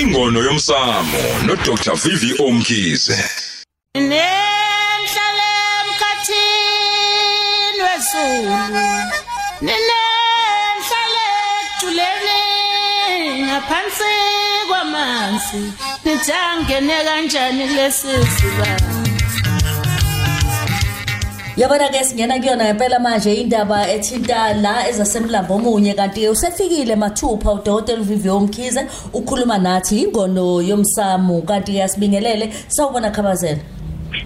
ingono yomsamo no Dr Vivi Omkhize. Nenhlale emkhathini wesulu Nenhlale ejuleni ngaphansi kwamanzi. Nithangene kanjani kulesi sibanga Yabona ke singena kuyona ngempela manje indaba ethinta la ezasemlambo omunye kanti usefikile mathupha udokotela uVivio Mkhize ukhuluma nathi ingono yomsamo kanti yasibingelele sawubona khabazela.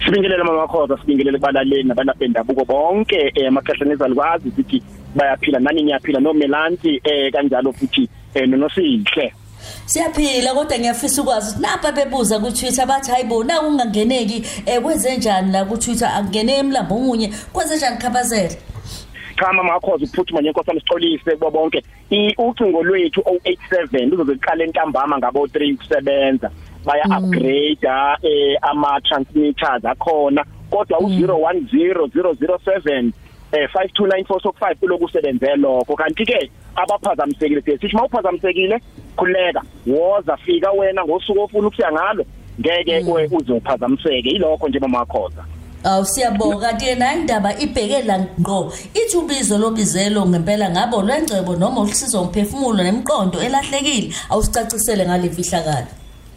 Sibingelele mama wakhoza sibingelele balaleli nabantu bendabuko bonke eh amakhahlane ezalukwazi ukuthi bayaphila nani niyaphila nomelanti eh kanjalo futhi eh nonosihle Siyaphila kodwa ngiyafisa ukwazi ukuthi napha bebuza ku Twitter bathi hayibo na ungangeneki eh kwenze njani la ku Twitter akungene emlambo omunye kwenze njani khabazela cha mama wakhoza uphuthuma nje inkosi sixolise kubo bonke. Ucingo lwethu 087 luzobe liqala entambama ngabo 3 ukusebenza. Baya upgrade eh ama transmitters akhona kodwa u010007 eh 529465 kuloku sebenze lokho. Kanti ke abaphazamisekile sithi mawuphazamisekile khuleka. Woza fika wena ngosuku ofuna ukuya ngalo. Ngeke uzophazamiseke ilokho nje mama wakhoza Aw siyabonga kanti yena indaba ibhekela ngqo. Ithi ubizo lobizelo ngempela ngabo lwengcebo noma usizo umphefumulo nemiqondo elahlekile. Awusicacisele ngale fihlakala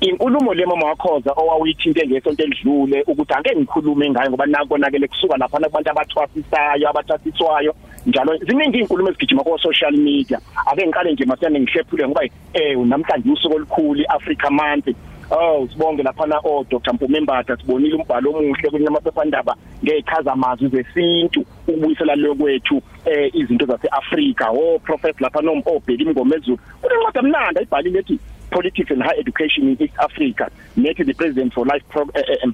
inkulumo le mama wakhoza owawuyithinte ngesonto elidlule ukuthi ake ngikhulume ngayo ngoba nakonakele kusuka lapha kubantu abathwasisayo abathathiswayo njalo ziningi inkulumo ezigijima ko social media. Ake ngiqale nje masiyane ngihlephule ngoba eh namhlanje usuku olukhulu iAfrica month Oh sibonge lapha o Dr Mpumembatha sibonile umbhalo omuhle kwenye amaphephandaba ngechaza amazwi zesintu ukubuyisela lokwethu eh izinto zaseAfrika. O Professor lapha no obheka imngoma ezulu kunencwadi emnandi ayibhalile ethi politics and higher education in East Africa nethi the president for life pro, uh, uh,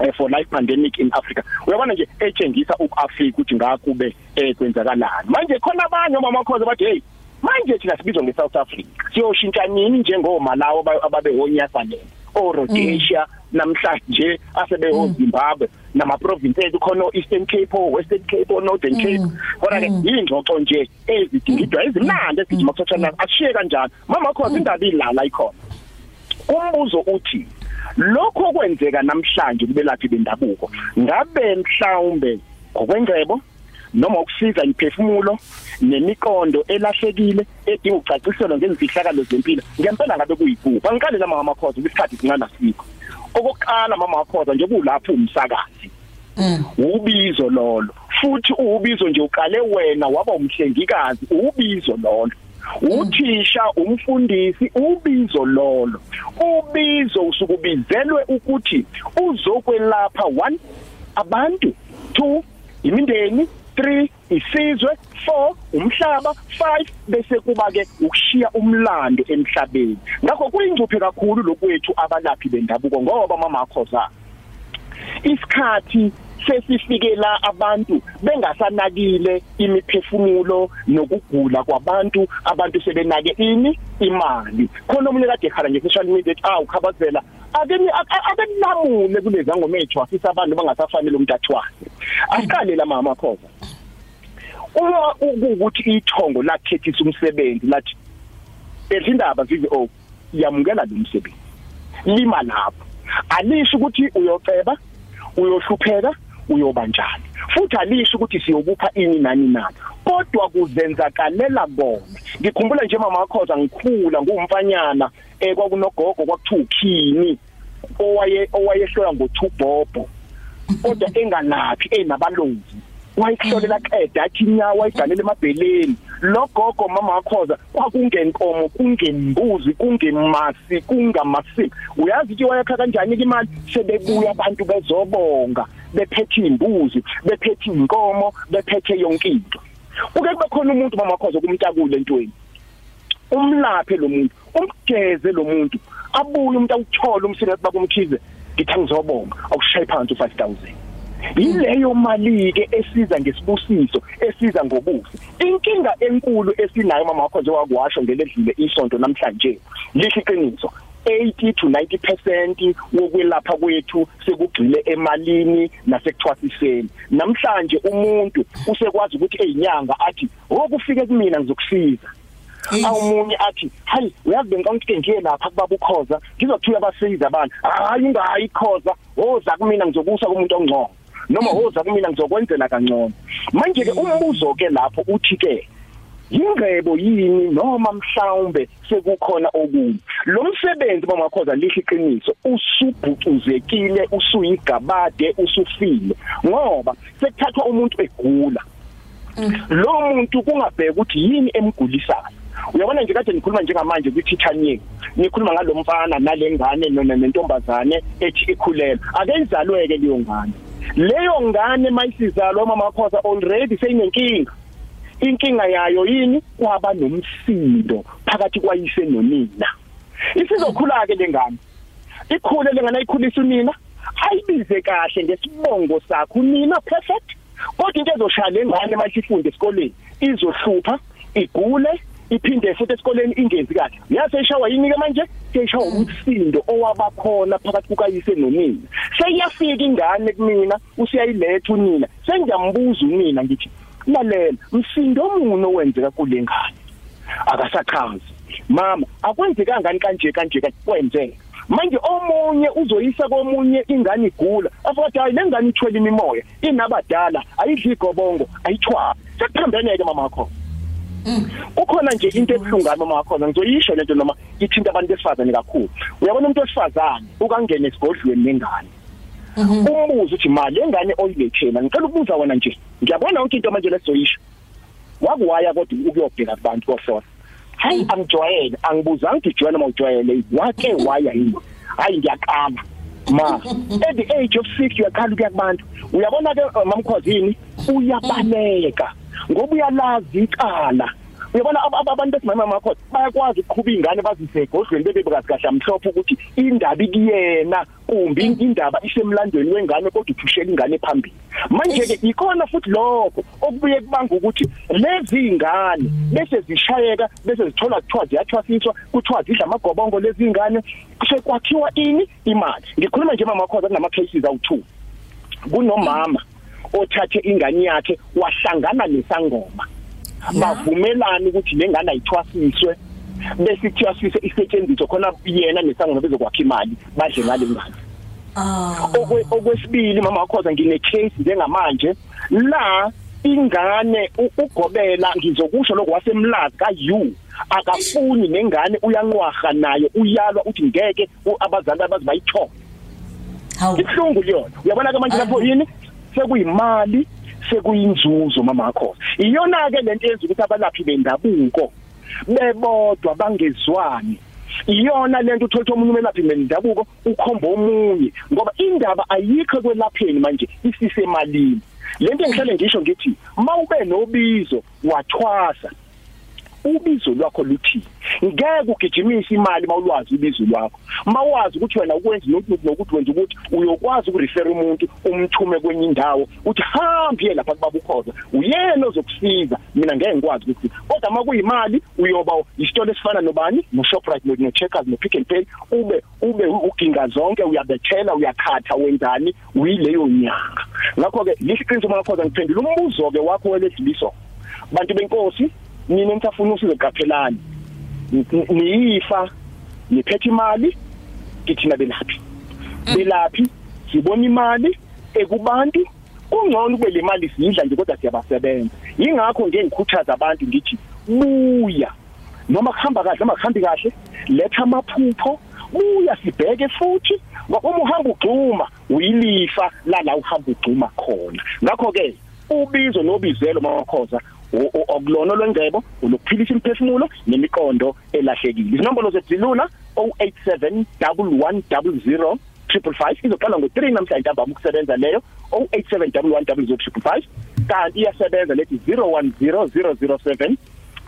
uh, for life pandemic in Africa. Uyabona nje etshengisa ukuAfrika ukuthi ngakube eh kwenzakalani. Manje khona abanye mama khoza bathi hey manje thina sibizwa ngeSouth Africa. Siyoshintsha nini njengomalawo ababehonyasalela oRhodesia namhlanje asebeho Zimbabwe. Nama provinces khona Eastern Cape o Western Cape o Northern Cape. Kodwa ke ingxoxo nje ezidingidwa ezimnandi esithi makuthana ashiye kanjani? Mama khona indaba ilala ikhona. Umbuzo uthi lokho kwenzeka namhlanje kubelaphi bendabuko? Ngabe mhlawumbe ngokwengcebo? Noma ukusiza imphefumulo nemiqondo elahlekile edinga ucaciselwa ngezifihlakalo zempilo. Ngempela ngabe kuyiphupha ngiqale la mama khoza isikhathi singana sikho okokuqala mama wakhoza nje kulapho umsakazi. Ubizo lolo. Futhi ubizo nje uqale wena waba umhlengikazi ubizo lolo. Uthisha umfundisi ubizo lolo. Ubizo usukubizelwe ukuthi uzokwelapha one abantu two imindeni 3 isizwe 4 umhlaba 5 bese kuba ke ukushiya umlando emhlabeni. Ngakho kuyingcuphe kakhulu lokwethu abalaphi bendabuko ngoba mama akhoza isikhathi sesifikela abantu bengasanakile imiphefumulo nokugula kwabantu abantu sebenake ini imali. Khona umuntu kade ekhala nge social media ethi awu khabazela akeni akenamune kulezi ngoma ethu afisa abantu bangasafanele umuntu athwase asiqale la mama khoza. Uma ukuthi ithongo lakhethisa umsebenzi lathi ezindaba VVO yamukela lo msebenzi. Lima lapho. Alisho ukuthi uyoceba uyohlupheka uyobanjani futhi alisho ukuthi siyobupha ini nani nani kodwa kuzenzakalela bona. Ngikhumbula nje mama wakhoza ngikhula ngumfanyana ekwakunogogo kwakuthiwa ukhini owaye owayehlola ngothubhobho kodwa enganaphi enabalozi wayihlolela qeda athi nya wayiganele emabheleni. Logogo mama wakhoza kwakungenkomo kungembuzi kungemasi kungamasi uyazi ukuthi wayakha kanjani imali? Sebebuya abantu bezobonga bephethe imbuzi bephethe inkomo bephethe yonke into. Uke kube khona umuntu mama wakhoza kumntakule entweni. Umlaphe lo muntu umgeze lo muntu abuye umuntu awuthola umsebenzi bakumkhize ngithi ngizobonga awushaye phansi u5000 yileyo mali ke esiza ngesibusiso esiza ngobusi. Inkinga enkulu esinayo mama wakho nje wakwasho ngeledlule isonto namhlanje lihle iqiniso 80 to 90% wokwelapha kwethu sekugcile emalini nasekuthwasiseni namhlanje umuntu usekwazi ukuthi ezinyanga athi okufike kumina ngizokusiza. Yes. awumunye athi hayi uyazi benkonke ngiye lapha kubaba ukhoza ngizothuya abasiza abantu. Hayi ungayi khoza woza kumina ngizokusa kumuntu ongcono. Noma woza kumina ngizokwenzela kangcono. Manje ke umbuzo ke lapho uthi ke yingcebo yini noma mhlawumbe sekukhona okunye? Lo msebenzi bamakhoza lihle iqiniso usubhucuzekile usuyigabade usufile ngoba sekuthathwa umuntu egula. Lo muntu kungabheka ukuthi yini emgulisayo. Uyabona nje kade ngikhuluma njengamanje kwi-titanium nikhuluma ngalo mfana nalengane nona nentombazane ethi ikhulelwe. Ake izalweke leyo ngane. Leyo ngane mayisizalwa mama makhoza already seyinenkinga. Inkinga yayo yini? Kwaba nomsindo phakathi kwayise nonina. Isizokhula ke lengane ikhule lengane ayikhulisa unina ayibize kahle ngesibongo sakho unina perfect kodwa into ezoshaya lengane mayifunde esikoleni izohlupha igule iphinde futhi esikoleni ingenzi kahle. Yaseshawa yini ke manje seshawa umsindo owabakhona phakathi kukayise nonina seyiyafika ingane kumina usiyayiletha unina. Sengiyambuza unina ngithi lalela msindo omuno wenzeka kule ngane? Akasachazi. Mama akwenzeka ngani kanje kanje kwenzeka. Manje omunye uzoyisa komunye ingane igula. Afathi hayi lengane ithwele imimoya inabadala ayidli igobongo ayithwala sekuphambene ke mama wakho kukhona nje into ebuhlungana mama wakho ngizoyisho lento noma ithinta abantu besifazane kakhulu. Uyabona umuntu wesifazane ukangena esigodlweni nengane? Umbuzo uthi mali engane oyilethela ngicela ukubuza wena nje. Ngiyabona yonke into manje lesizoyisho wakuwaya kodwa ukuyobheka kubantu kosola hayi angijwayele angibuzanga ukuthi ujwayele uma ujwayele wake waya yini? Hayi ngiyaqala. Ma at the age of 6 uyaqala ukuya kubantu. Uyabona ke mamkhozini uyabaleka. Ngoba uyalazi icala. Uyabona abantu besimama makho bayakwazi ukuqhuba ingane bazise egodlweni bebe kahle mhlophe ukuthi indaba ikuyena kumbi indaba isemlandweni wengane kodwa uthushela ingane phambili. Manje ke ikona futhi lokho okubuye kubanga ukuthi lezi ingane bese zishayeka bese zithola kuthiwa ziyathwasiswa kuthiwa zidla amagobongo lezi ingane sekwakhiwa ini? Imali. Ngikhuluma nje mama makhoza kunama cases awu2 kunomama othathe ingane yakhe wahlangana nesangoma. Bavumelana ukuthi lengane ayithwasiswe bese ithwasiswe isetshenziswe khona yena nesangoma bezokwakha imali badle ngale ngane. Ah. okwe okwesibili mama wakhoza ngine case njengamanje. La ingane u- ugobela ngizokusho lokho wasemlazi kayu akafuni nengane uyanqwaha nayo uyalwa uthi ngeke u- abazali abazi bayithola Hawu. ibhlungu liyona uyabona ke manje lapho yini? Sekuyimali sekuyinzuzo mama wakho. Iyona ke lento yenza ukuthi abalaphi bendabuko bebodwa bangezwani. Iyona lento uthola omunye umelaphi bendabuko ukhomba omunye ngoba indaba ayikho kwelapheni manje isisemalini. Lento engihlale ngisho ngithi mawube nobizo wathwasa. Ubizo lwakho luthi ngeke ugijimise imali mawulwazi ubizo lwakho. Mawazi ukuthi wena ukwenza nokuthi nokuthi wenza ukuthi uyokwazi ukurefer umuntu umthume kwenye indawo uthi hambe lapha kubaba ukhoza uyena ozokusiza. Mina ngeke ngikwazi ukuthi kodwa makuyimali uyoba isitolo esifana nobani? No Shoprite no Checkers no Pick n Pay. Ube ube uginga zonke uyabethela uyakhatha wenzani uyileyo nyanga. Ngakho ke lisiqiniso makhoza ngiphendula umbuzo ke wakho welesibiso bantu benkosi mina ngisafuna usize qaphelani niyifa niphethe imali kithina belaphi? Belaphi? Sibona imali ekubantu? Kungcono kube le mali sidla nje kodwa siyabasebenza. Yingakho ngeke ngikhuthaza abantu ngithi buya. Noma kuhamba kahle noma kuhambi kahle letha amaphupho buya sibheke futhi. Uma uhamba ugxuma uyilifa lala uhamba ugxuma khona. Ngakho ke ubizo nobizelo mamakhoza okulona lwengcebo olokuphilisa imphefumulo nemiqondo elahlekile. Izinombolo zezilula 087 1100 555 izoqala ngo3 namhlanje ntambama ukusebenza leyo 0871100555 kanti iyasebenza lethi 010007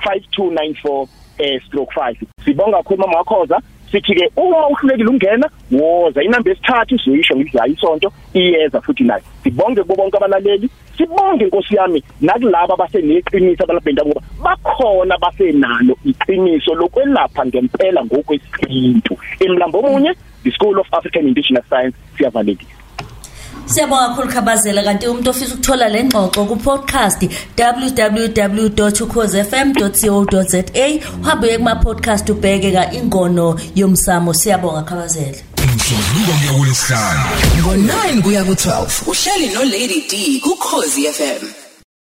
5294 eh stroke 5 sibonga kakhulu mama wakhoza. Sithi ke uma uhlulekile ungena woza. Inamba esithathu uzoyisho ngidlayo isonto. Iyeza futhi nayo sibonge kubo bonke abalaleli. Sibonge inkosi yami nakulabo abaseneqiniso abalabhenda ngoba bakhona basenalo iqiniso lokwelapha ngempela ngokwesintu. Emlambo omunye the school of african indigenous science siyavalekisa Siyabonga kakhulu Khabazela. Kanti umuntu ofisa ukuthola le ngxoxo ku podcast www.ukhozefm.co.za uhambe kuma podcast ubheke ka ingono yomsamo. Siyabonga Khabazela. Umsombuluko kuya kulesihlanu ngo-9 kuya ku-12 uhleli no-lady d kukhozi fm